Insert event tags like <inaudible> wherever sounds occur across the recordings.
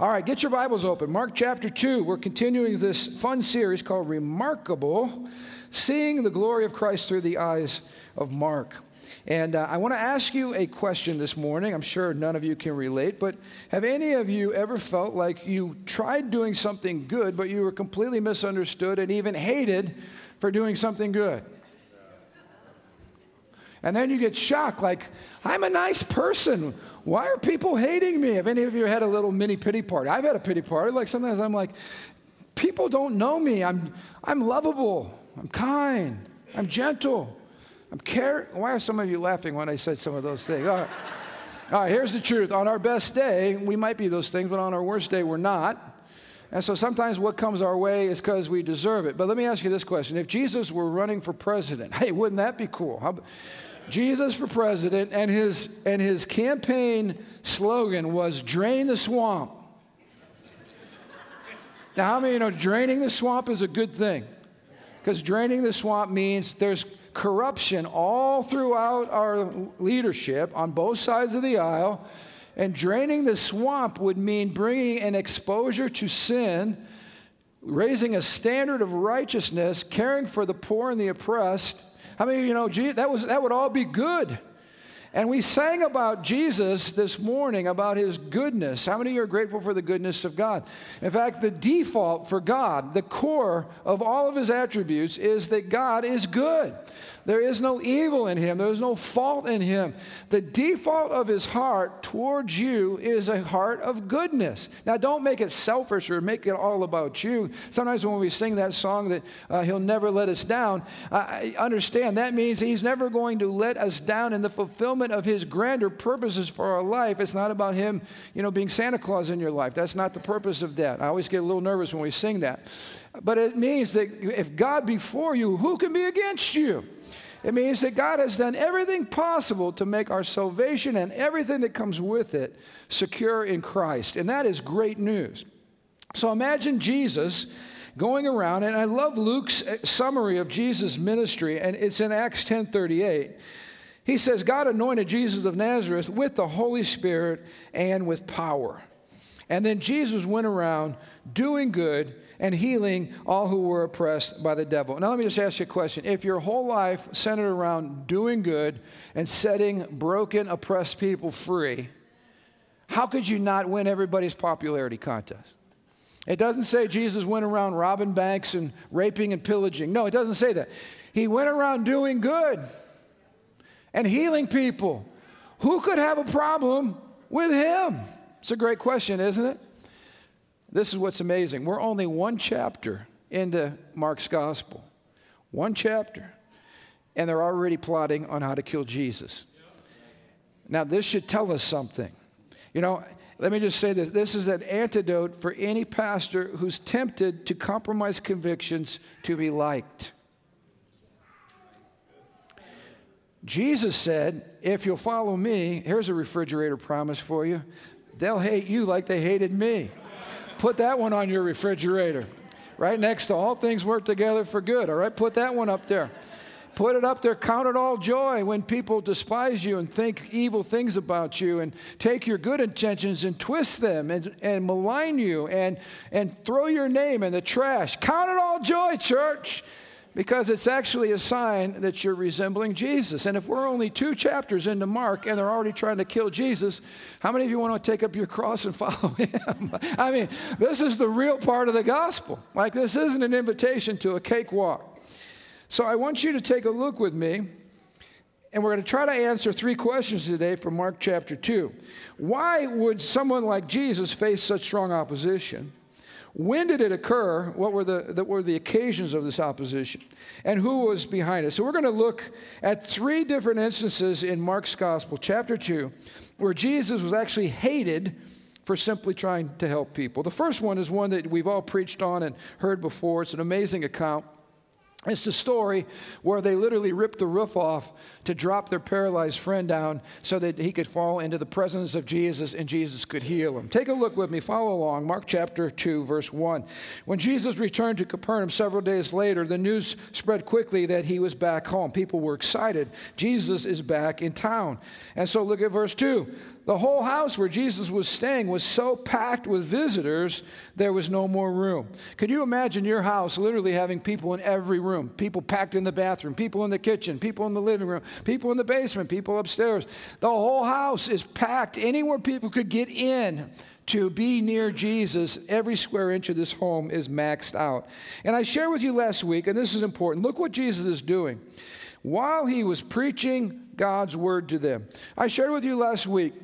All right, get your Bibles open. Mark chapter 2. We're continuing this fun series called Remarkable Seeing the Glory of Christ Through the Eyes of Mark. And uh, I want to ask you a question this morning. I'm sure none of you can relate, but have any of you ever felt like you tried doing something good, but you were completely misunderstood and even hated for doing something good? And then you get shocked, like, I'm a nice person. Why are people hating me? Have any of you had a little mini pity party? I've had a pity party. Like sometimes I'm like, people don't know me. I'm, I'm lovable. I'm kind. I'm gentle. I'm care. Why are some of you laughing when I said some of those things? All right. All right, here's the truth. On our best day, we might be those things, but on our worst day, we're not. And so sometimes what comes our way is because we deserve it. But let me ask you this question. If Jesus were running for president, <laughs> hey, wouldn't that be cool? How, Jesus for president, and his, and his campaign slogan was drain the swamp. Now, how many you know draining the swamp is a good thing? Because draining the swamp means there's corruption all throughout our leadership on both sides of the aisle. And draining the swamp would mean bringing an exposure to sin, raising a standard of righteousness, caring for the poor and the oppressed I mean, you know, that, was, that would all be good. And we sang about Jesus this morning, about his goodness. How many of you are grateful for the goodness of God? In fact, the default for God, the core of all of his attributes, is that God is good. There is no evil in him, there is no fault in him. The default of his heart towards you is a heart of goodness. Now, don't make it selfish or make it all about you. Sometimes when we sing that song that uh, he'll never let us down, I understand that means he's never going to let us down in the fulfillment of his grander purposes for our life. It's not about him, you know, being Santa Claus in your life. That's not the purpose of that. I always get a little nervous when we sing that. But it means that if God be for you, who can be against you? It means that God has done everything possible to make our salvation and everything that comes with it secure in Christ. And that is great news. So imagine Jesus going around, and I love Luke's uh, summary of Jesus' ministry, and it's in Acts 10:38. He says, God anointed Jesus of Nazareth with the Holy Spirit and with power. And then Jesus went around doing good and healing all who were oppressed by the devil. Now, let me just ask you a question. If your whole life centered around doing good and setting broken, oppressed people free, how could you not win everybody's popularity contest? It doesn't say Jesus went around robbing banks and raping and pillaging. No, it doesn't say that. He went around doing good and healing people. Who could have a problem with him? It's a great question, isn't it? This is what's amazing. We're only one chapter into Mark's gospel, one chapter, and they're already plotting on how to kill Jesus. Now, this should tell us something. You know, let me just say this this is an antidote for any pastor who's tempted to compromise convictions to be liked. Jesus said, If you'll follow me, here's a refrigerator promise for you, they'll hate you like they hated me. Put that one on your refrigerator. Right next to all things work together for good. All right, put that one up there. Put it up there. Count it all joy when people despise you and think evil things about you and take your good intentions and twist them and, and malign you and, and throw your name in the trash. Count it all joy, church because it's actually a sign that you're resembling Jesus. And if we're only two chapters into Mark and they're already trying to kill Jesus, how many of you want to take up your cross and <laughs> follow him? I mean, this is the real part of the gospel. Like, this isn't an invitation to a cakewalk. So I want you to take a look with me. And we're going to try to answer three questions today from Mark chapter 2. Why would someone like Jesus face such strong opposition? When did it occur? What were the, the, were the occasions of this opposition? And who was behind it? So we're going to look at three different instances in Mark's Gospel, chapter 2, where Jesus was actually hated for simply trying to help people. The first one is one that we've all preached on and heard before. It's an amazing account. It's the story where they literally ripped the roof off to drop their paralyzed friend down so that he could fall into the presence of Jesus and Jesus could heal him. Take a look with me, follow along. Mark chapter 2, verse 1. When Jesus returned to Capernaum several days later, the news spread quickly that he was back home. People were excited. Jesus is back in town. And so look at verse 2. The whole house where Jesus was staying was so packed with visitors, there was no more room. Could you imagine your house literally having people in every room? People packed in the bathroom, people in the kitchen, people in the living room, people in the basement, people upstairs. The whole house is packed anywhere people could get in to be near Jesus, every square inch of this home is maxed out. And I shared with you last week, and this is important look what Jesus is doing. While he was preaching God's word to them, I shared with you last week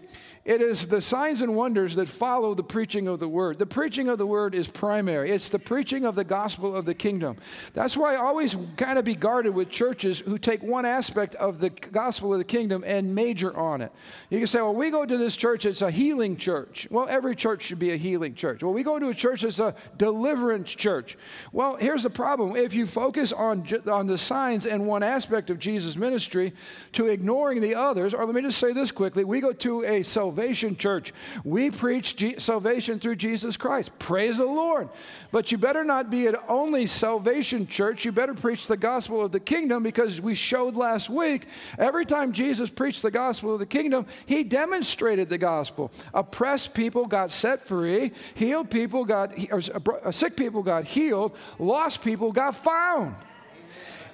it is the signs and wonders that follow the preaching of the word. The preaching of the word is primary, it's the preaching of the gospel of the kingdom. That's why I always kind of be guarded with churches who take one aspect of the gospel of the kingdom and major on it. You can say, well, we go to this church, it's a healing church. Well, every church should be a healing church. Well, we go to a church that's a deliverance church. Well, here's the problem if you focus on, on the signs and one aspect of Jesus' ministry to ignoring the others, or let me just say this quickly we go to a self Salvation Church. We preach salvation through Jesus Christ. Praise the Lord. But you better not be an only Salvation Church. You better preach the gospel of the kingdom because we showed last week every time Jesus preached the gospel of the kingdom, he demonstrated the gospel. Oppressed people got set free, healed people got, uh, sick people got healed, lost people got found.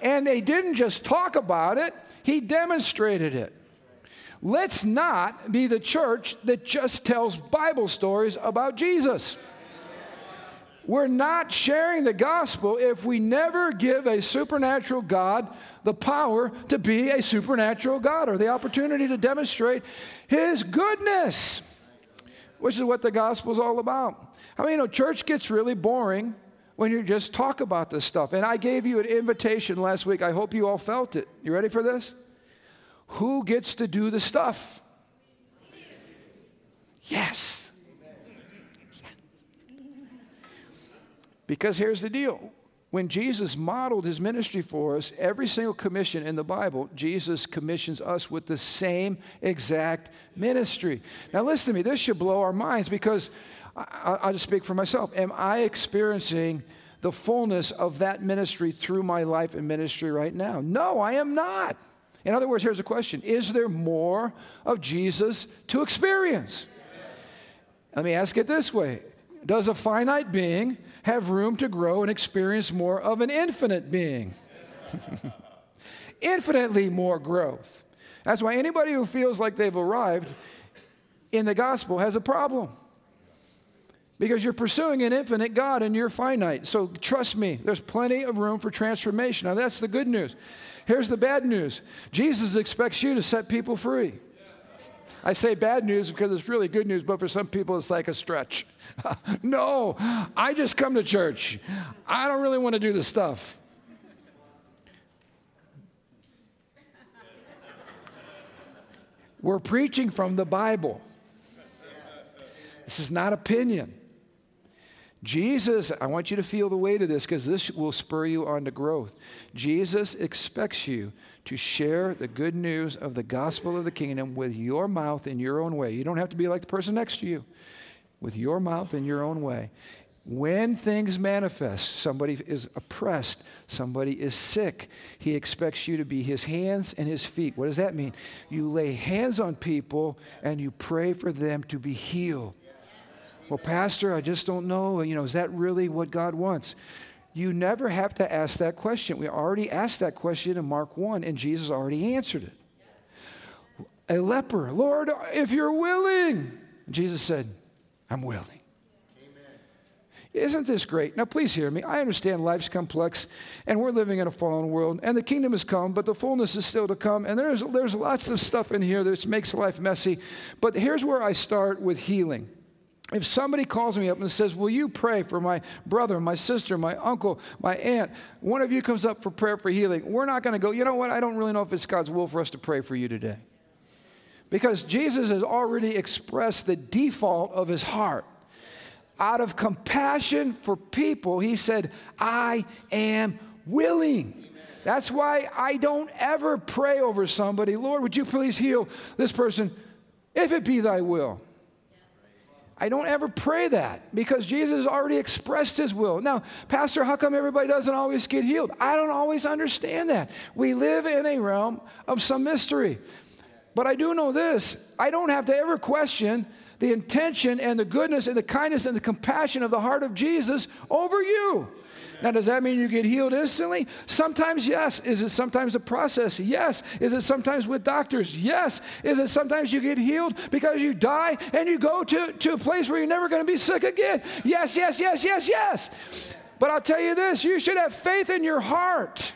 And they didn't just talk about it, he demonstrated it. Let's not be the church that just tells Bible stories about Jesus. We're not sharing the gospel if we never give a supernatural God the power to be a supernatural God or the opportunity to demonstrate his goodness, which is what the gospel is all about. I mean, you know, church gets really boring when you just talk about this stuff. And I gave you an invitation last week. I hope you all felt it. You ready for this? Who gets to do the stuff? Yes. Because here's the deal. When Jesus modeled his ministry for us, every single commission in the Bible, Jesus commissions us with the same exact ministry. Now, listen to me, this should blow our minds because I, will just speak for myself. Am I experiencing the fullness of that ministry through my life and ministry right now? No, I am not. In other words, here's a question Is there more of Jesus to experience? Let me ask it this way Does a finite being have room to grow and experience more of an infinite being? <laughs> Infinitely more growth. That's why anybody who feels like they've arrived in the gospel has a problem. Because you're pursuing an infinite God and you're finite. So trust me, there's plenty of room for transformation. Now, that's the good news. Here's the bad news Jesus expects you to set people free. I say bad news because it's really good news, but for some people it's like a stretch. <laughs> no, I just come to church. I don't really want to do the stuff. We're preaching from the Bible. This is not opinion. Jesus, I want you to feel the weight of this because this will spur you on to growth. Jesus expects you to share the good news of the gospel of the kingdom with your mouth in your own way. You don't have to be like the person next to you, with your mouth in your own way. When things manifest, somebody is oppressed, somebody is sick, he expects you to be his hands and his feet. What does that mean? You lay hands on people and you pray for them to be healed. Well, Pastor, I just don't know. You know, is that really what God wants? You never have to ask that question. We already asked that question in Mark 1, and Jesus already answered it. A leper, Lord, if you're willing. Jesus said, I'm willing. Isn't this great? Now, please hear me. I understand life's complex and we're living in a fallen world and the kingdom has come, but the fullness is still to come. And there's, there's lots of stuff in here that makes life messy. But here's where I start with healing if somebody calls me up and says, Will you pray for my brother, my sister, my uncle, my aunt? One of you comes up for prayer for healing. We're not going to go, you know what? I don't really know if it's God's will for us to pray for you today. Because Jesus has already expressed the default of his heart. Out of compassion for people, he said, I am willing. That's why I don't ever pray over somebody, Lord, would you please heal this person if it be thy will? I don't ever pray that because Jesus already expressed his will. Now, Pastor, how come everybody doesn't always get healed? I don't always understand that. We live in a realm of some mystery. But I do know this I don't have to ever question the intention and the goodness and the kindness and the compassion of the heart of Jesus over you. Now, does that mean you get healed instantly? Sometimes, yes. Is it sometimes a process? Yes. Is it sometimes with doctors? Yes. Is it sometimes you get healed because you die and you go to, to a place where you're never going to be sick again? Yes, yes, yes, yes, yes. But I'll tell you this you should have faith in your heart.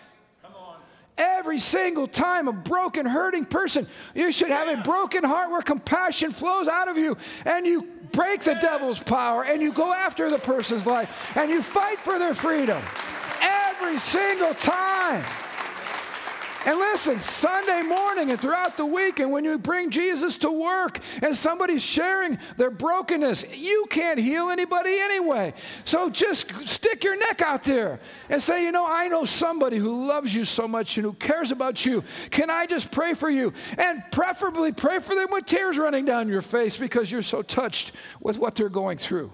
Every single time a broken, hurting person, you should have a broken heart where compassion flows out of you and you break the devil's power and you go after the person's life and you fight for their freedom. Every single time. And listen, Sunday morning and throughout the week, and when you bring Jesus to work and somebody's sharing their brokenness, you can't heal anybody anyway. So just stick your neck out there and say, You know, I know somebody who loves you so much and who cares about you. Can I just pray for you? And preferably pray for them with tears running down your face because you're so touched with what they're going through.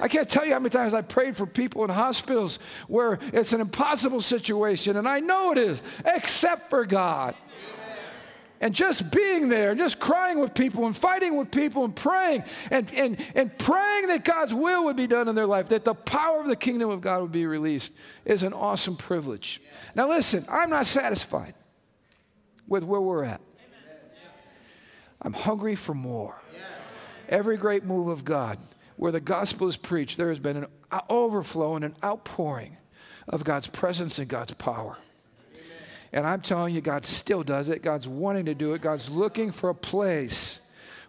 I can't tell you how many times I prayed for people in hospitals where it's an impossible situation, and I know it is, except for God. And just being there, and just crying with people, and fighting with people, and praying, and, and, and praying that God's will would be done in their life, that the power of the kingdom of God would be released, is an awesome privilege. Now, listen, I'm not satisfied with where we're at. I'm hungry for more. Every great move of God where the gospel is preached, there has been an overflow and an outpouring of God's presence and God's power. And I'm telling you, God still does it. God's wanting to do it. God's looking for a place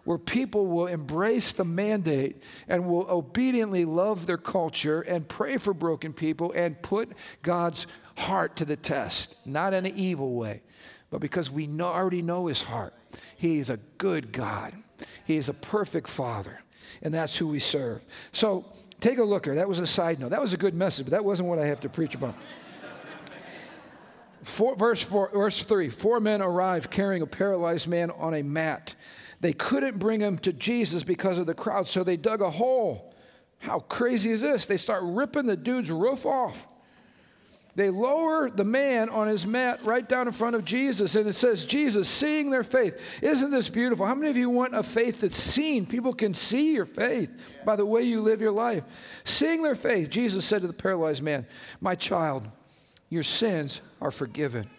where people will embrace the mandate and will obediently love their culture and pray for broken people and put God's heart to the test, not in an evil way, but because we know, already know his heart. He is a good God, he is a perfect Father and that's who we serve. So take a look here. That was a side note. That was a good message, but that wasn't what I have to preach about. Four, verse, four, verse 3 Four men arrived carrying a paralyzed man on a mat. They couldn't bring him to Jesus because of the crowd, so they dug a hole. How crazy is this? They start ripping the dude's roof off. They lower the man on his mat right down in front of Jesus, and it says, Jesus, seeing their faith. Isn't this beautiful? How many of you want a faith that's seen? People can see your faith by the way you live your life. Seeing their faith, Jesus said to the paralyzed man, My child, your sins are forgiven.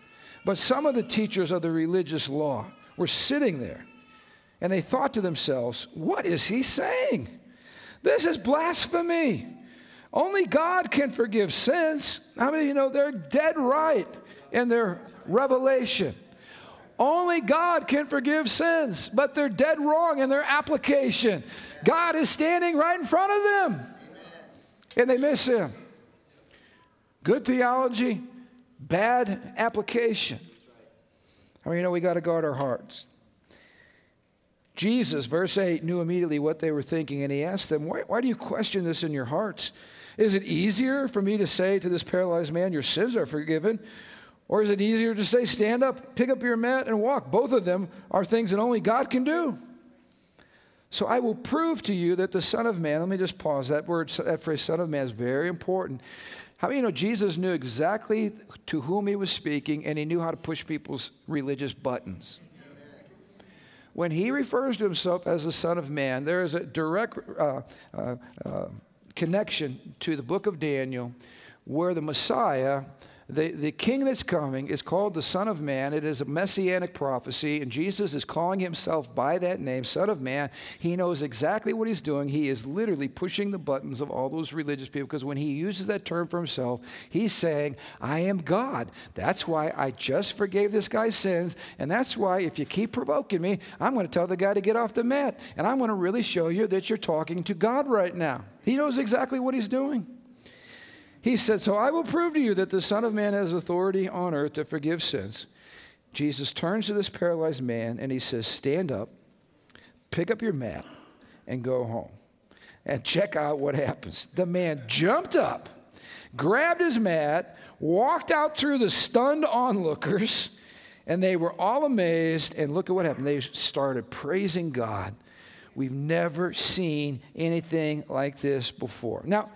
But some of the teachers of the religious law were sitting there, and they thought to themselves, What is he saying? This is blasphemy. Only God can forgive sins. How many of you know they're dead right in their revelation? Only God can forgive sins, but they're dead wrong in their application. God is standing right in front of them, and they miss Him. Good theology, bad application. I mean, you know, we got to guard our hearts. Jesus, verse 8, knew immediately what they were thinking, and he asked them, Why, why do you question this in your hearts? Is it easier for me to say to this paralyzed man, Your sins are forgiven? Or is it easier to say, Stand up, pick up your mat, and walk? Both of them are things that only God can do. So I will prove to you that the Son of Man, let me just pause. That word, that phrase, Son of Man, is very important. How many you know Jesus knew exactly to whom he was speaking and he knew how to push people's religious buttons? When he refers to himself as the Son of Man, there is a direct uh, uh, uh, connection to the book of Daniel where the Messiah the, the king that's coming is called the Son of Man. It is a messianic prophecy, and Jesus is calling himself by that name, Son of Man. He knows exactly what he's doing. He is literally pushing the buttons of all those religious people because when he uses that term for himself, he's saying, I am God. That's why I just forgave this guy's sins, and that's why if you keep provoking me, I'm going to tell the guy to get off the mat, and I'm going to really show you that you're talking to God right now. He knows exactly what he's doing. He said, So I will prove to you that the Son of Man has authority on earth to forgive sins. Jesus turns to this paralyzed man and he says, Stand up, pick up your mat, and go home. And check out what happens. The man jumped up, grabbed his mat, walked out through the stunned onlookers, and they were all amazed. And look at what happened. They started praising God. We've never seen anything like this before. Now,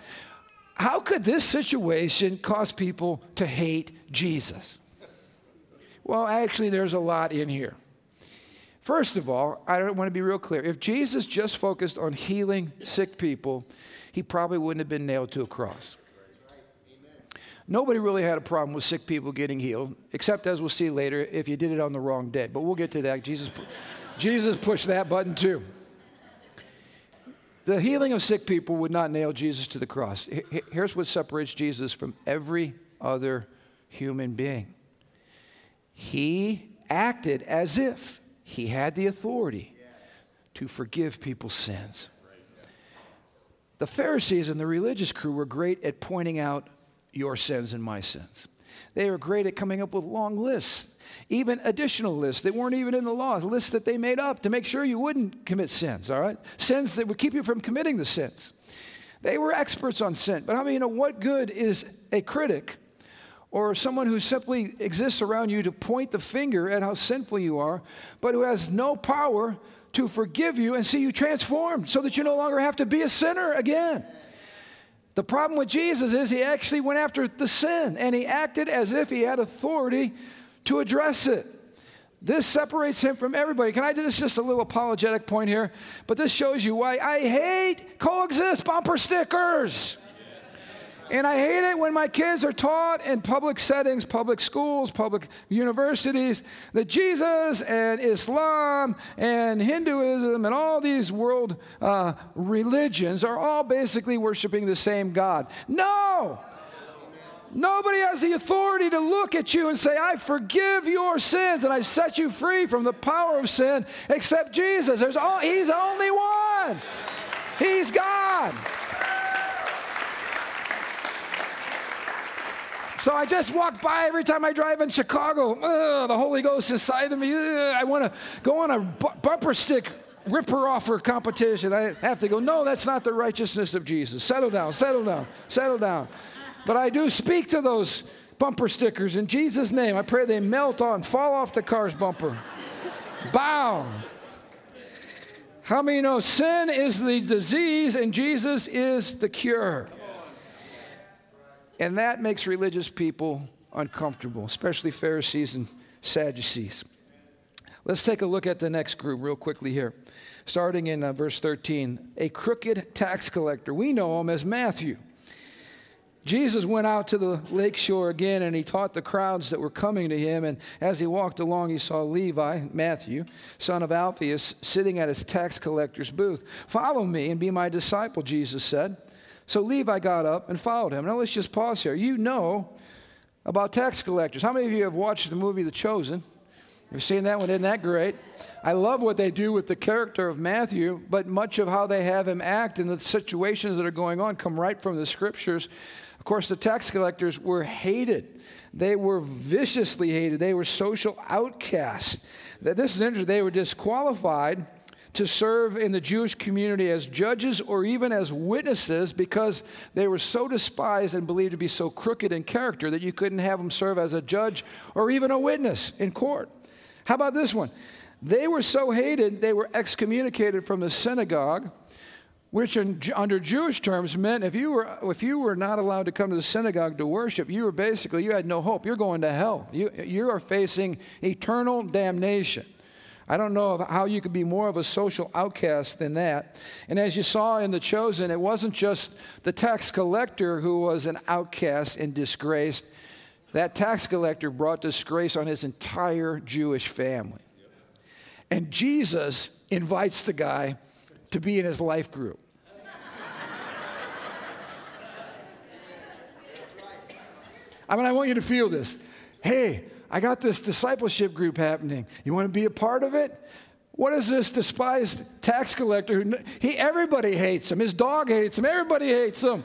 how could this situation cause people to hate Jesus? Well, actually, there's a lot in here. First of all, I want to be real clear. If Jesus just focused on healing sick people, he probably wouldn't have been nailed to a cross. Nobody really had a problem with sick people getting healed, except as we'll see later, if you did it on the wrong day. But we'll get to that. Jesus, Jesus pushed that button too. The healing of sick people would not nail Jesus to the cross. Here's what separates Jesus from every other human being he acted as if he had the authority to forgive people's sins. The Pharisees and the religious crew were great at pointing out your sins and my sins. They were great at coming up with long lists, even additional lists that weren't even in the law, lists that they made up to make sure you wouldn't commit sins, all right? Sins that would keep you from committing the sins. They were experts on sin. But I mean, you know, what good is a critic or someone who simply exists around you to point the finger at how sinful you are, but who has no power to forgive you and see you transformed so that you no longer have to be a sinner again? The problem with Jesus is he actually went after the sin and he acted as if he had authority to address it. This separates him from everybody. Can I do this just a little apologetic point here? But this shows you why I hate coexist bumper stickers. And I hate it when my kids are taught in public settings, public schools, public universities, that Jesus and Islam and Hinduism and all these world uh, religions are all basically worshiping the same God. No! Nobody has the authority to look at you and say, I forgive your sins and I set you free from the power of sin except Jesus. There's all, he's only one. He's God. So I just walk by every time I drive in Chicago. Ugh, the Holy Ghost inside of me. Ugh, I want to go on a bu- bumper stick ripper offer competition. I have to go, no, that's not the righteousness of Jesus. Settle down, settle down, settle down. But I do speak to those bumper stickers in Jesus' name. I pray they melt on, fall off the car's bumper. Bow. How many know sin is the disease and Jesus is the cure? And that makes religious people uncomfortable, especially Pharisees and Sadducees. Let's take a look at the next group real quickly here. Starting in uh, verse 13, a crooked tax collector. We know him as Matthew. Jesus went out to the lake shore again and he taught the crowds that were coming to him. And as he walked along, he saw Levi, Matthew, son of Alphaeus, sitting at his tax collector's booth. Follow me and be my disciple, Jesus said. So Levi got up and followed him. Now let's just pause here. You know about tax collectors. How many of you have watched the movie The Chosen? You've seen that one, isn't that great? I love what they do with the character of Matthew, but much of how they have him act and the situations that are going on come right from the scriptures. Of course, the tax collectors were hated. They were viciously hated. They were social outcasts. This is interesting. They were disqualified to serve in the Jewish community as judges or even as witnesses because they were so despised and believed to be so crooked in character that you couldn't have them serve as a judge or even a witness in court. How about this one? They were so hated, they were excommunicated from the synagogue, which in, under Jewish terms meant if you, were, if you were not allowed to come to the synagogue to worship, you were basically, you had no hope. You're going to hell. You, you are facing eternal damnation. I don't know how you could be more of a social outcast than that. And as you saw in The Chosen, it wasn't just the tax collector who was an outcast and disgraced. That tax collector brought disgrace on his entire Jewish family. And Jesus invites the guy to be in his life group. <laughs> I mean, I want you to feel this. Hey, I got this discipleship group happening. You want to be a part of it? What is this despised tax collector who he everybody hates him. His dog hates him. Everybody hates him.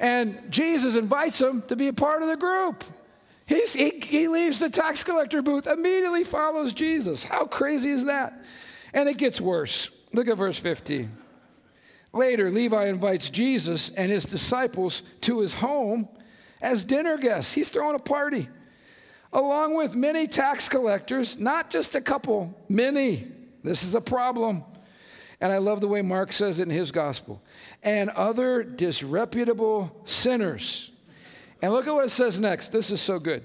And Jesus invites him to be a part of the group. He's, he, he leaves the tax collector booth, immediately follows Jesus. How crazy is that? And it gets worse. Look at verse 15. Later, Levi invites Jesus and his disciples to his home as dinner guests. He's throwing a party along with many tax collectors, not just a couple, many. This is a problem. And I love the way Mark says it in his gospel. And other disreputable sinners. And look at what it says next. This is so good.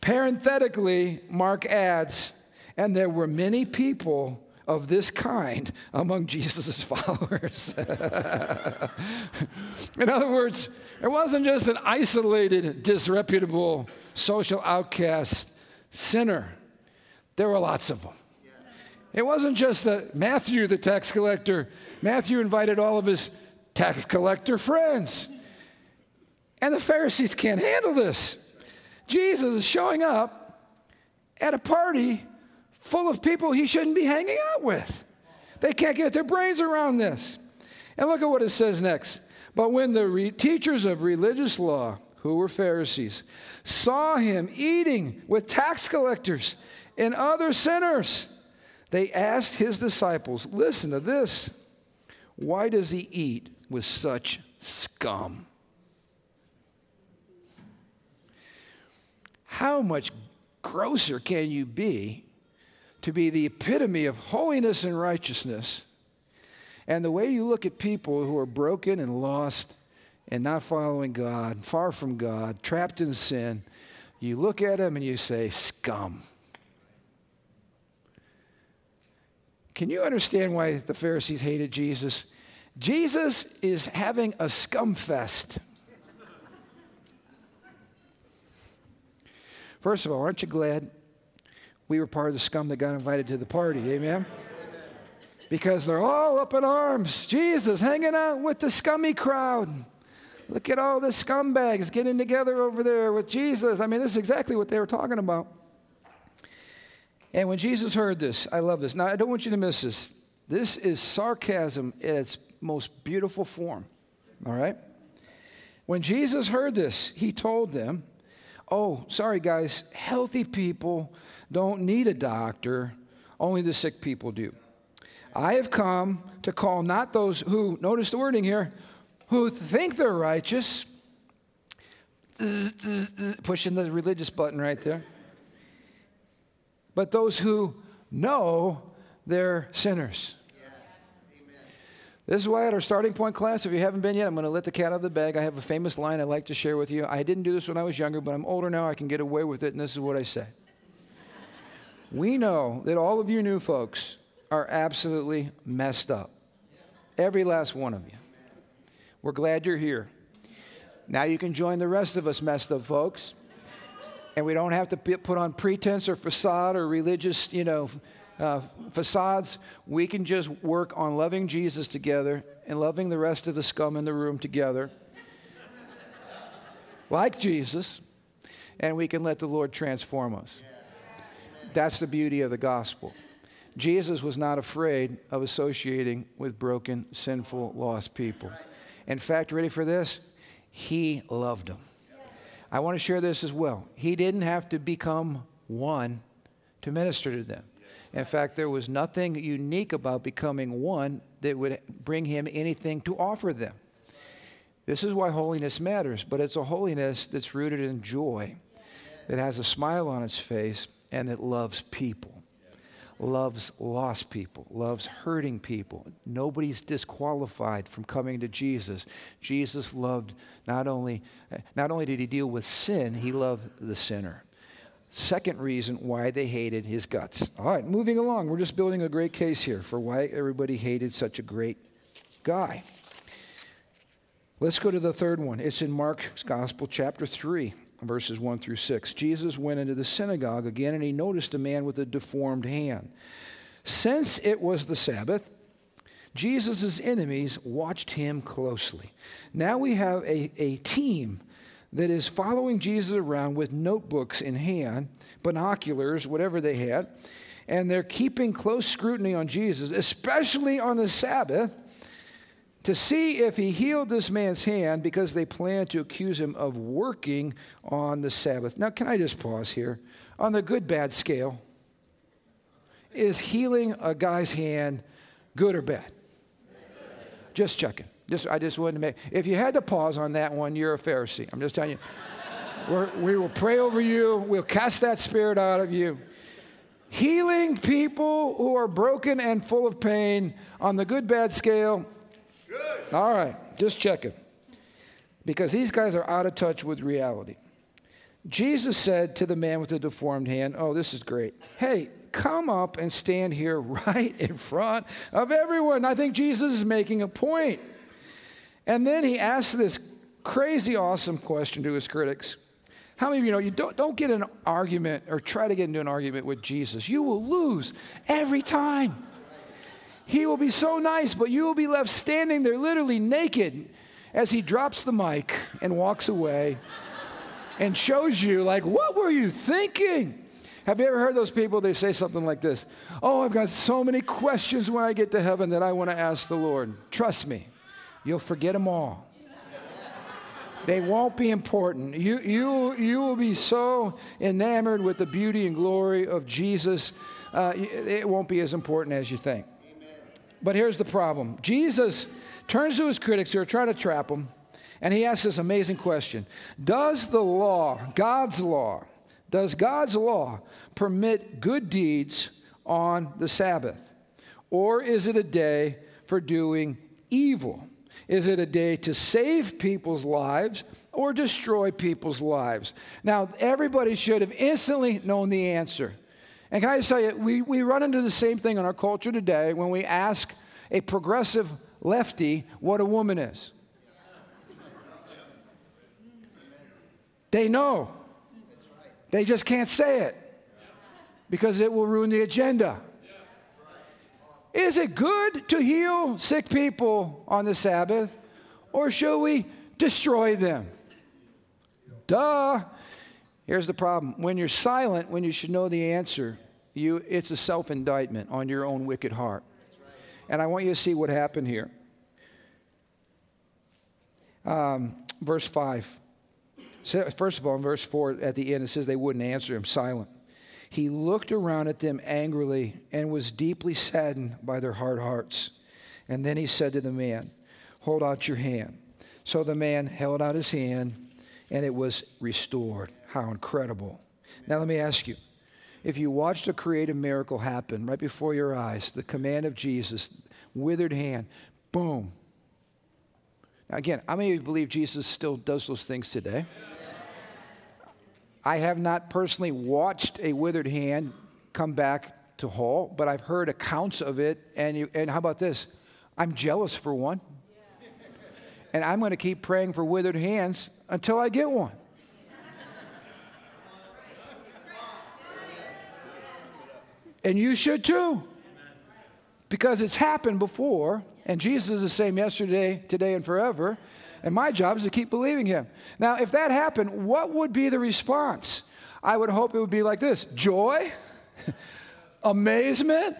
Parenthetically, Mark adds, And there were many people of this kind among Jesus' <laughs> followers. <laughs> In other words, it wasn't just an isolated, disreputable, social outcast sinner, there were lots of them. It wasn't just that Matthew, the tax collector, Matthew invited all of his tax collector friends. And the Pharisees can't handle this. Jesus is showing up at a party full of people he shouldn't be hanging out with. They can't get their brains around this. And look at what it says next. But when the re- teachers of religious law, who were Pharisees, saw him eating with tax collectors and other sinners, they asked his disciples, Listen to this. Why does he eat with such scum? How much grosser can you be to be the epitome of holiness and righteousness? And the way you look at people who are broken and lost and not following God, far from God, trapped in sin, you look at them and you say, scum. Can you understand why the Pharisees hated Jesus? Jesus is having a scum fest. First of all, aren't you glad we were part of the scum that got invited to the party? Amen? Because they're all up in arms. Jesus hanging out with the scummy crowd. Look at all the scumbags getting together over there with Jesus. I mean, this is exactly what they were talking about. And when Jesus heard this, I love this. Now, I don't want you to miss this. This is sarcasm in its most beautiful form. All right? When Jesus heard this, he told them, Oh, sorry, guys, healthy people don't need a doctor, only the sick people do. I have come to call not those who, notice the wording here, who think they're righteous, pushing the religious button right there but those who know they're sinners. This is why at our starting point class, if you haven't been yet, I'm going to let the cat out of the bag. I have a famous line I'd like to share with you. I didn't do this when I was younger, but I'm older now. I can get away with it, and this is what I say. <laughs> we know that all of you new folks are absolutely messed up. Every last one of you. We're glad you're here. Now you can join the rest of us messed up folks and we don't have to put on pretense or facade or religious, you know, uh, facades. We can just work on loving Jesus together and loving the rest of the scum in the room together, like Jesus, and we can let the Lord transform us. That's the beauty of the gospel. Jesus was not afraid of associating with broken, sinful, lost people. In fact, ready for this? He loved them. I want to share this as well. He didn't have to become one to minister to them. In fact, there was nothing unique about becoming one that would bring him anything to offer them. This is why holiness matters, but it's a holiness that's rooted in joy, that has a smile on its face, and that loves people loves lost people, loves hurting people. Nobody's disqualified from coming to Jesus. Jesus loved not only, not only did he deal with sin, he loved the sinner. Second reason why they hated his guts. All right, moving along. We're just building a great case here for why everybody hated such a great guy. Let's go to the third one. It's in Mark's Gospel, chapter 3 verses 1 through 6. Jesus went into the synagogue again and he noticed a man with a deformed hand. Since it was the Sabbath, Jesus' enemies watched him closely. Now we have a, a team that is following Jesus around with notebooks in hand, binoculars, whatever they had, and they're keeping close scrutiny on Jesus, especially on the Sabbath to see if he healed this man's hand because they planned to accuse him of working on the Sabbath. Now, can I just pause here? On the good bad scale, is healing a guy's hand good or bad? Just checking. Just, I just wanted to make. If you had to pause on that one, you're a Pharisee. I'm just telling you. We're, we will pray over you. We'll cast that spirit out of you. Healing people who are broken and full of pain on the good bad scale. All right, just checking. Because these guys are out of touch with reality. Jesus said to the man with the deformed hand, Oh, this is great. Hey, come up and stand here <laughs> right in front of everyone. I think Jesus is making a point. And then he asked this crazy awesome question to his critics. How many of you know you don't, don't get an argument or try to get into an argument with Jesus? You will lose every time. He will be so nice, but you will be left standing there literally naked as he drops the mic and walks away and shows you, like, what were you thinking? Have you ever heard those people? They say something like this Oh, I've got so many questions when I get to heaven that I want to ask the Lord. Trust me, you'll forget them all. They won't be important. You, you, you will be so enamored with the beauty and glory of Jesus, uh, it won't be as important as you think. But here's the problem Jesus turns to his critics who are trying to trap him, and he asks this amazing question Does the law, God's law, does God's law permit good deeds on the Sabbath? Or is it a day for doing evil? Is it a day to save people's lives or destroy people's lives? Now, everybody should have instantly known the answer. And can I just tell you, we, we run into the same thing in our culture today when we ask a progressive lefty what a woman is. They know. They just can't say it because it will ruin the agenda. Is it good to heal sick people on the Sabbath or shall we destroy them? Duh. Here's the problem when you're silent, when you should know the answer, you, it's a self indictment on your own wicked heart. And I want you to see what happened here. Um, verse 5. So, first of all, in verse 4 at the end, it says they wouldn't answer him, silent. He looked around at them angrily and was deeply saddened by their hard hearts. And then he said to the man, Hold out your hand. So the man held out his hand and it was restored. How incredible. Now, let me ask you if you watched a creative miracle happen right before your eyes, the command of Jesus, withered hand, boom. Now, again, how many of you believe Jesus still does those things today? I have not personally watched a withered hand come back to whole, but I've heard accounts of it. And, you, and how about this? I'm jealous for one. And I'm going to keep praying for withered hands until I get one. And you should too. Because it's happened before, and Jesus is the same yesterday, today, and forever. And my job is to keep believing him. Now, if that happened, what would be the response? I would hope it would be like this joy, <laughs> amazement.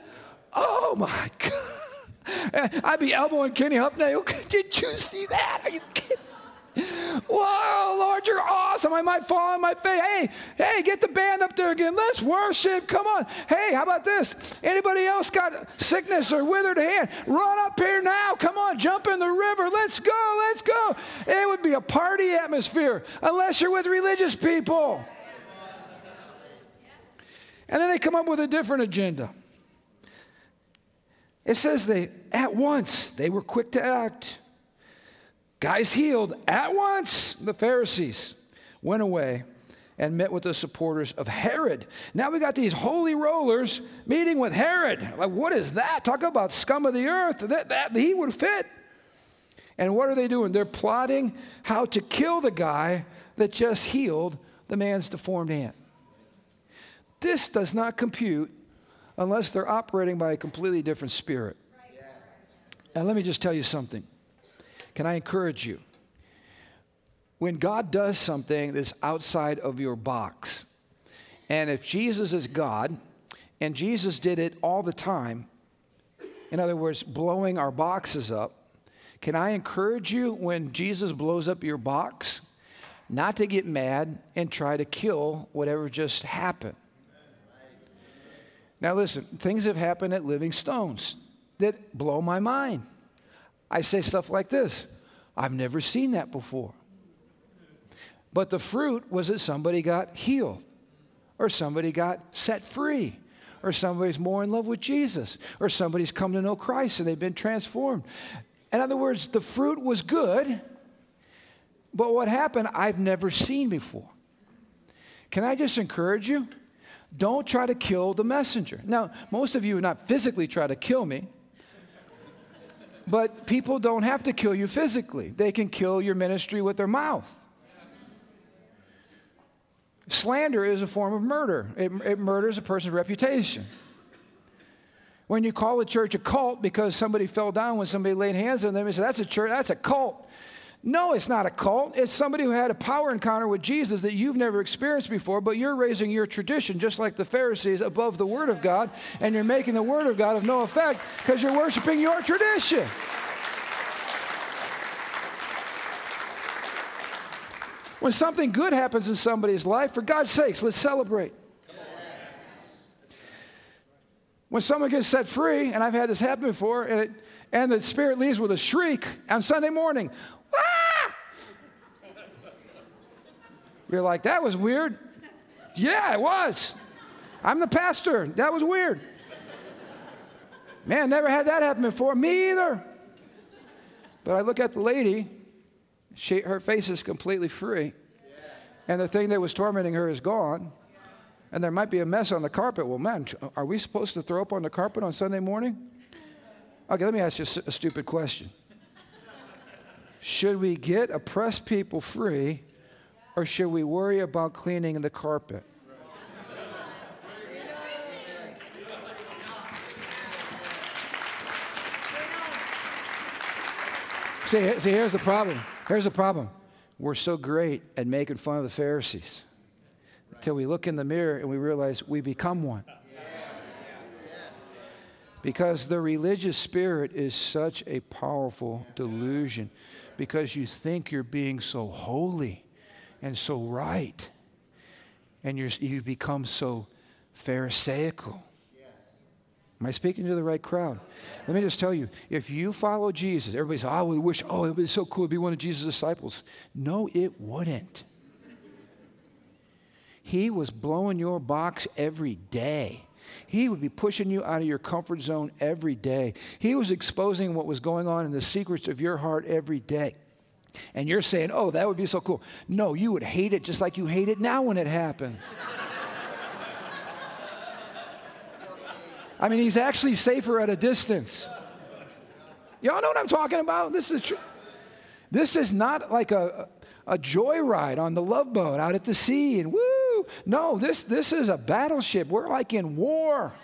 Oh my <laughs> God. I'd be elbowing Kenny Huffnagel. <laughs> Did you see that? Are you kidding? Whoa, Lord, you're awesome. I might fall on my face. Hey, hey, get the band up there again. Let's worship. Come on. Hey, how about this? Anybody else got sickness or withered hand? Run up here now. Come on, jump in the river. Let's go. Let's go. It would be a party atmosphere unless you're with religious people. And then they come up with a different agenda. It says they, at once, they were quick to act. Guys healed at once. The Pharisees went away and met with the supporters of Herod. Now we got these holy rollers meeting with Herod. Like, what is that? Talk about scum of the earth. That, that he would fit. And what are they doing? They're plotting how to kill the guy that just healed the man's deformed hand. This does not compute unless they're operating by a completely different spirit. Yes. And let me just tell you something. Can I encourage you? When God does something that's outside of your box, and if Jesus is God, and Jesus did it all the time, in other words, blowing our boxes up, can I encourage you when Jesus blows up your box not to get mad and try to kill whatever just happened? Now, listen, things have happened at Living Stones that blow my mind. I say stuff like this I've never seen that before. But the fruit was that somebody got healed, or somebody got set free, or somebody's more in love with Jesus, or somebody's come to know Christ and they've been transformed. In other words, the fruit was good, but what happened, I've never seen before. Can I just encourage you? Don't try to kill the messenger. Now, most of you would not physically try to kill me, but people don't have to kill you physically. They can kill your ministry with their mouth. Slander is a form of murder, it, it murders a person's reputation. When you call a church a cult because somebody fell down when somebody laid hands on them and said, That's a church, that's a cult. No, it's not a cult. It's somebody who had a power encounter with Jesus that you've never experienced before, but you're raising your tradition just like the Pharisees above the Word of God, and you're making the Word of God of no effect because you're worshiping your tradition. When something good happens in somebody's life, for God's sakes, let's celebrate. When someone gets set free, and I've had this happen before, and, it, and the spirit leaves with a shriek on Sunday morning, You're like, that was weird. Yeah, it was. I'm the pastor. That was weird. Man, never had that happen before. Me either. But I look at the lady, she, her face is completely free. And the thing that was tormenting her is gone and there might be a mess on the carpet. Well, man, are we supposed to throw up on the carpet on Sunday morning? Okay, let me ask you a stupid question. Should we get oppressed people free, or should we worry about cleaning the carpet? see, see, here's the problem. Here's the problem. We're so great at making fun of the Pharisees until we look in the mirror and we realize we become one. Because the religious spirit is such a powerful delusion because you think you're being so holy and so right, and you you become so Pharisaical. Am I speaking to the right crowd? Let me just tell you if you follow Jesus, everybody says, oh, we wish, oh, it would be so cool to be one of Jesus' disciples. No, it wouldn't. He was blowing your box every day. He would be pushing you out of your comfort zone every day. He was exposing what was going on in the secrets of your heart every day. And you're saying, oh, that would be so cool. No, you would hate it just like you hate it now when it happens. I mean, he's actually safer at a distance. Y'all know what I'm talking about? This is true. This is not like a, a joyride on the love boat out at the sea and woo no, this, this is a battleship. We're like in war.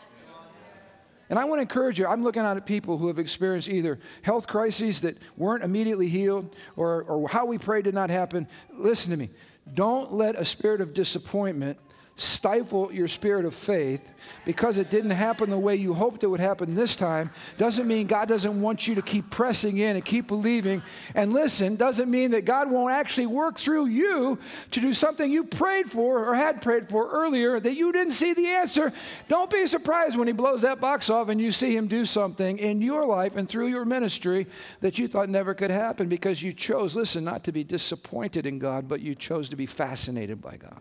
And I want to encourage you. I'm looking at people who have experienced either health crises that weren't immediately healed or, or how we prayed did not happen. Listen to me. Don't let a spirit of disappointment stifle your spirit of faith because it didn't happen the way you hoped it would happen this time doesn't mean God doesn't want you to keep pressing in and keep believing. And listen doesn't mean that God won't actually work through you to do something you prayed for or had prayed for earlier that you didn't see the answer. Don't be surprised when he blows that box off and you see him do something in your life and through your ministry that you thought never could happen because you chose listen not to be disappointed in God but you chose to be fascinated by God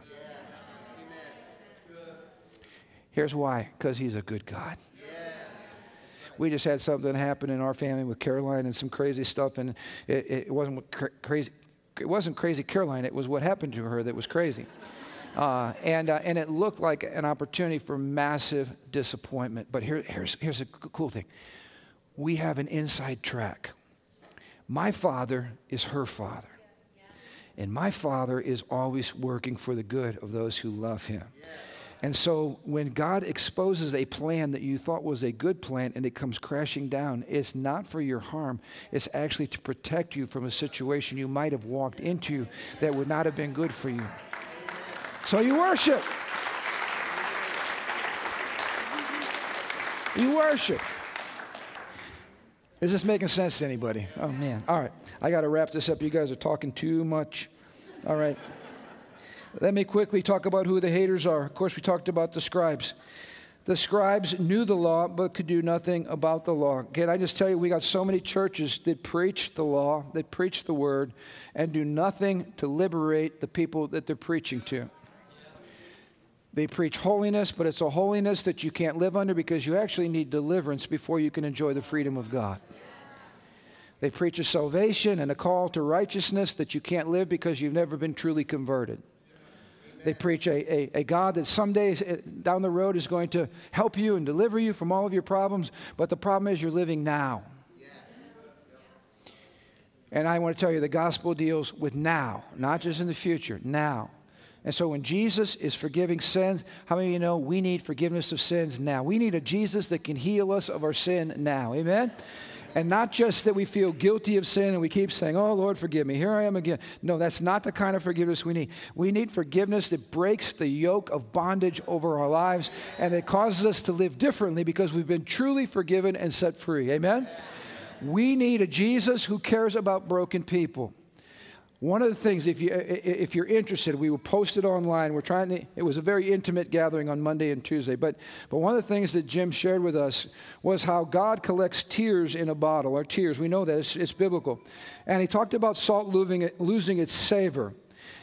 Here's why because He's a good God. We just had something happen in our family with Caroline and some crazy stuff, and it, it wasn't crazy. It wasn't crazy Caroline. It was what happened to her that was crazy. Uh, and, uh, and it looked like an opportunity for massive disappointment. But here, here's, here's a cool thing we have an inside track. My father is her father. And my father is always working for the good of those who love him. And so when God exposes a plan that you thought was a good plan and it comes crashing down, it's not for your harm. It's actually to protect you from a situation you might have walked into that would not have been good for you. So you worship. You worship. Is this making sense to anybody? Oh, man. All right. I got to wrap this up. You guys are talking too much. All right. Let me quickly talk about who the haters are. Of course, we talked about the scribes. The scribes knew the law but could do nothing about the law. Can I just tell you, we got so many churches that preach the law, that preach the word, and do nothing to liberate the people that they're preaching to. They preach holiness, but it's a holiness that you can't live under because you actually need deliverance before you can enjoy the freedom of God. They preach a salvation and a call to righteousness that you can't live because you've never been truly converted. They preach a, a, a, God that someday eh, down the road is going to help you and deliver you from all of your problems, but the problem is you're living now. And I want to tell you the gospel deals with now, not just in the future, now. And so when Jesus is forgiving sins, how many of you know we need forgiveness of sins now? We need a Jesus that can heal us of our sin now. Amen? And not just that we feel guilty of sin and we keep saying, Oh, Lord, forgive me. Here I am again. No, that's not the kind of forgiveness we need. We need forgiveness that breaks the yoke of bondage over our lives and that causes us to live differently because we've been truly forgiven and set free. Amen? We need a Jesus who cares about broken people. One of the things, if, you, if you're interested, we will post it online. We're trying to, it was a very intimate gathering on Monday and Tuesday. But, but one of the things that Jim shared with us was how God collects tears in a bottle, or tears. We know that it's, it's biblical. And he talked about salt losing, losing its savor.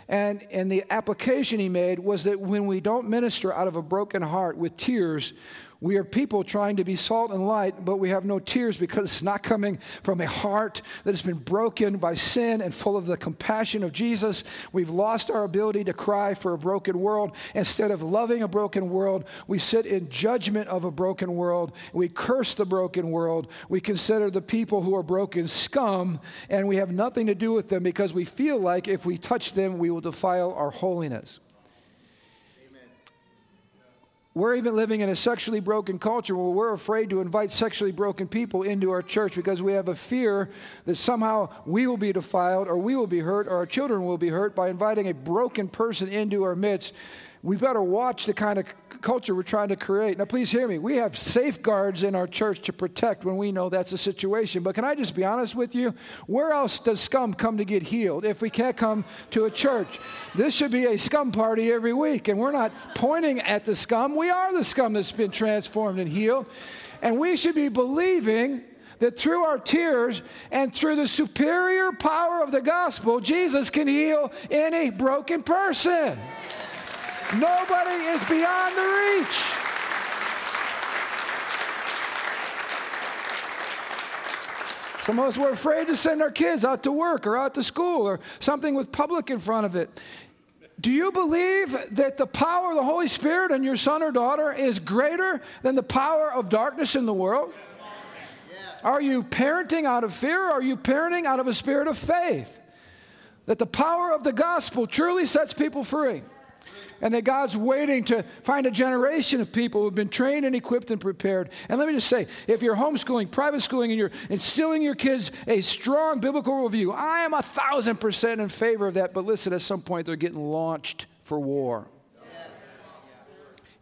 And, and the application he made was that when we don't minister out of a broken heart with tears, we are people trying to be salt and light, but we have no tears because it's not coming from a heart that has been broken by sin and full of the compassion of Jesus. We've lost our ability to cry for a broken world. Instead of loving a broken world, we sit in judgment of a broken world. We curse the broken world. We consider the people who are broken scum, and we have nothing to do with them because we feel like if we touch them, we will defile our holiness. We're even living in a sexually broken culture where we're afraid to invite sexually broken people into our church because we have a fear that somehow we will be defiled or we will be hurt or our children will be hurt by inviting a broken person into our midst. We better watch the kind of culture we're trying to create. Now, please hear me. We have safeguards in our church to protect when we know that's the situation. But can I just be honest with you? Where else does scum come to get healed if we can't come to a church? This should be a scum party every week. And we're not pointing at the scum, we are the scum that's been transformed and healed. And we should be believing that through our tears and through the superior power of the gospel, Jesus can heal any broken person. Nobody is beyond the reach. Some of us were afraid to send our kids out to work or out to school or something with public in front of it. Do you believe that the power of the Holy Spirit in your son or daughter is greater than the power of darkness in the world? Are you parenting out of fear or are you parenting out of a spirit of faith? That the power of the gospel truly sets people free and that God's waiting to find a generation of people who've been trained and equipped and prepared. And let me just say if you're homeschooling, private schooling, and you're instilling your kids a strong biblical worldview, I am a thousand percent in favor of that. But listen, at some point, they're getting launched for war.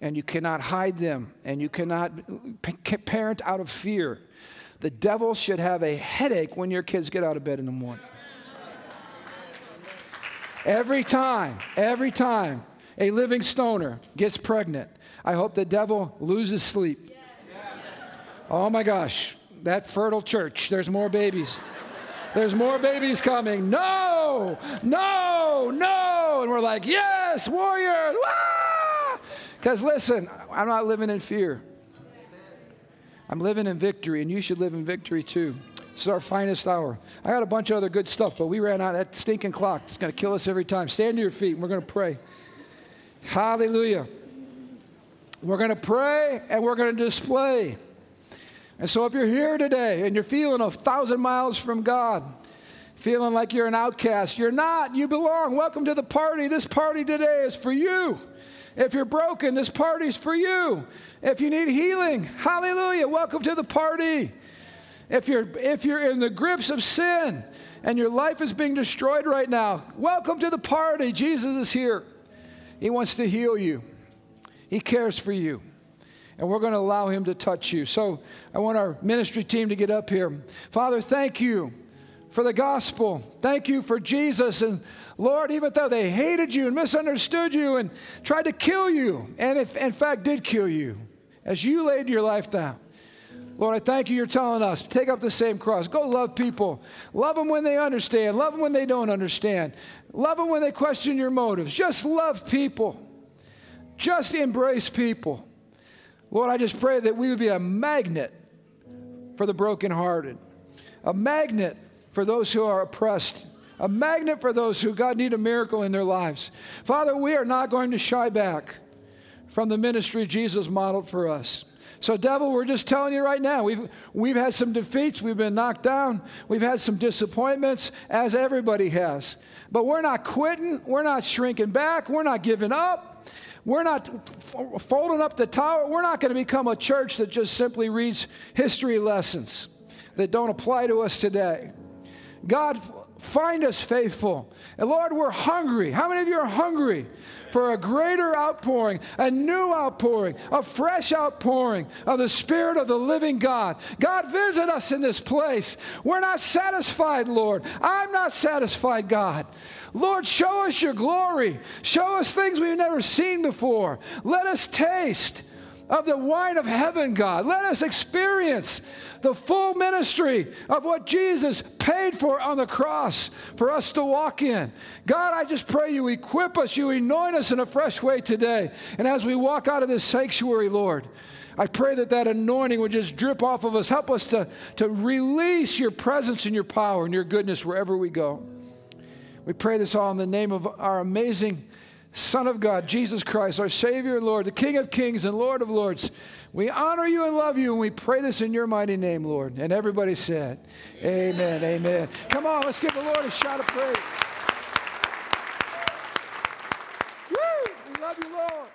And you cannot hide them, and you cannot parent out of fear. The devil should have a headache when your kids get out of bed in the morning. Every time, every time a living stoner gets pregnant, I hope the devil loses sleep. Oh my gosh, that fertile church, there's more babies. There's more babies coming. No, no, no. And we're like, yes, warrior. Because listen, I'm not living in fear. I'm living in victory, and you should live in victory too. This is our finest hour. I got a bunch of other good stuff, but we ran out. That stinking clock It's going to kill us every time. Stand to your feet, and we're going to pray. Hallelujah. We're going to pray and we're going to display. And so, if you're here today and you're feeling a thousand miles from God, feeling like you're an outcast, you're not. You belong. Welcome to the party. This party today is for you. If you're broken, this party's for you. If you need healing, hallelujah, welcome to the party. If you're, if you're in the grips of sin and your life is being destroyed right now, welcome to the party. Jesus is here. He wants to heal you, He cares for you. And we're going to allow Him to touch you. So I want our ministry team to get up here. Father, thank you for the gospel. Thank you for Jesus. And Lord, even though they hated you and misunderstood you and tried to kill you, and if, in fact did kill you, as you laid your life down. Lord, I thank you. You're telling us, take up the same cross. Go love people. Love them when they understand. Love them when they don't understand. Love them when they question your motives. Just love people. Just embrace people. Lord, I just pray that we would be a magnet for the brokenhearted, a magnet for those who are oppressed a magnet for those who, God, need a miracle in their lives. Father, we are not going to shy back from the ministry Jesus modeled for us. So, devil, we're just telling you right now, we've, we've had some defeats, we've been knocked down, we've had some disappointments, as everybody has. But we're not quitting, we're not shrinking back, we're not giving up. We're not f- folding up the tower. We're not going to become a church that just simply reads history lessons that don't apply to us today. God, find us faithful. And Lord, we're hungry. How many of you are hungry for a greater outpouring, a new outpouring, a fresh outpouring of the Spirit of the living God? God, visit us in this place. We're not satisfied, Lord. I'm not satisfied, God. Lord, show us your glory. Show us things we've never seen before. Let us taste of the wine of heaven, God. Let us experience the full ministry of what Jesus paid for on the cross for us to walk in. God, I just pray you equip us, you anoint us in a fresh way today. And as we walk out of this sanctuary, Lord, I pray that that anointing would just drip off of us. Help us to, to release your presence and your power and your goodness wherever we go. We pray this all in the name of our amazing Son of God, Jesus Christ, our Savior, Lord, the King of kings and Lord of lords. We honor you and love you, and we pray this in your mighty name, Lord. And everybody said, Amen, amen. amen. Come on, let's give the Lord a shout of praise. Woo! We love you, Lord.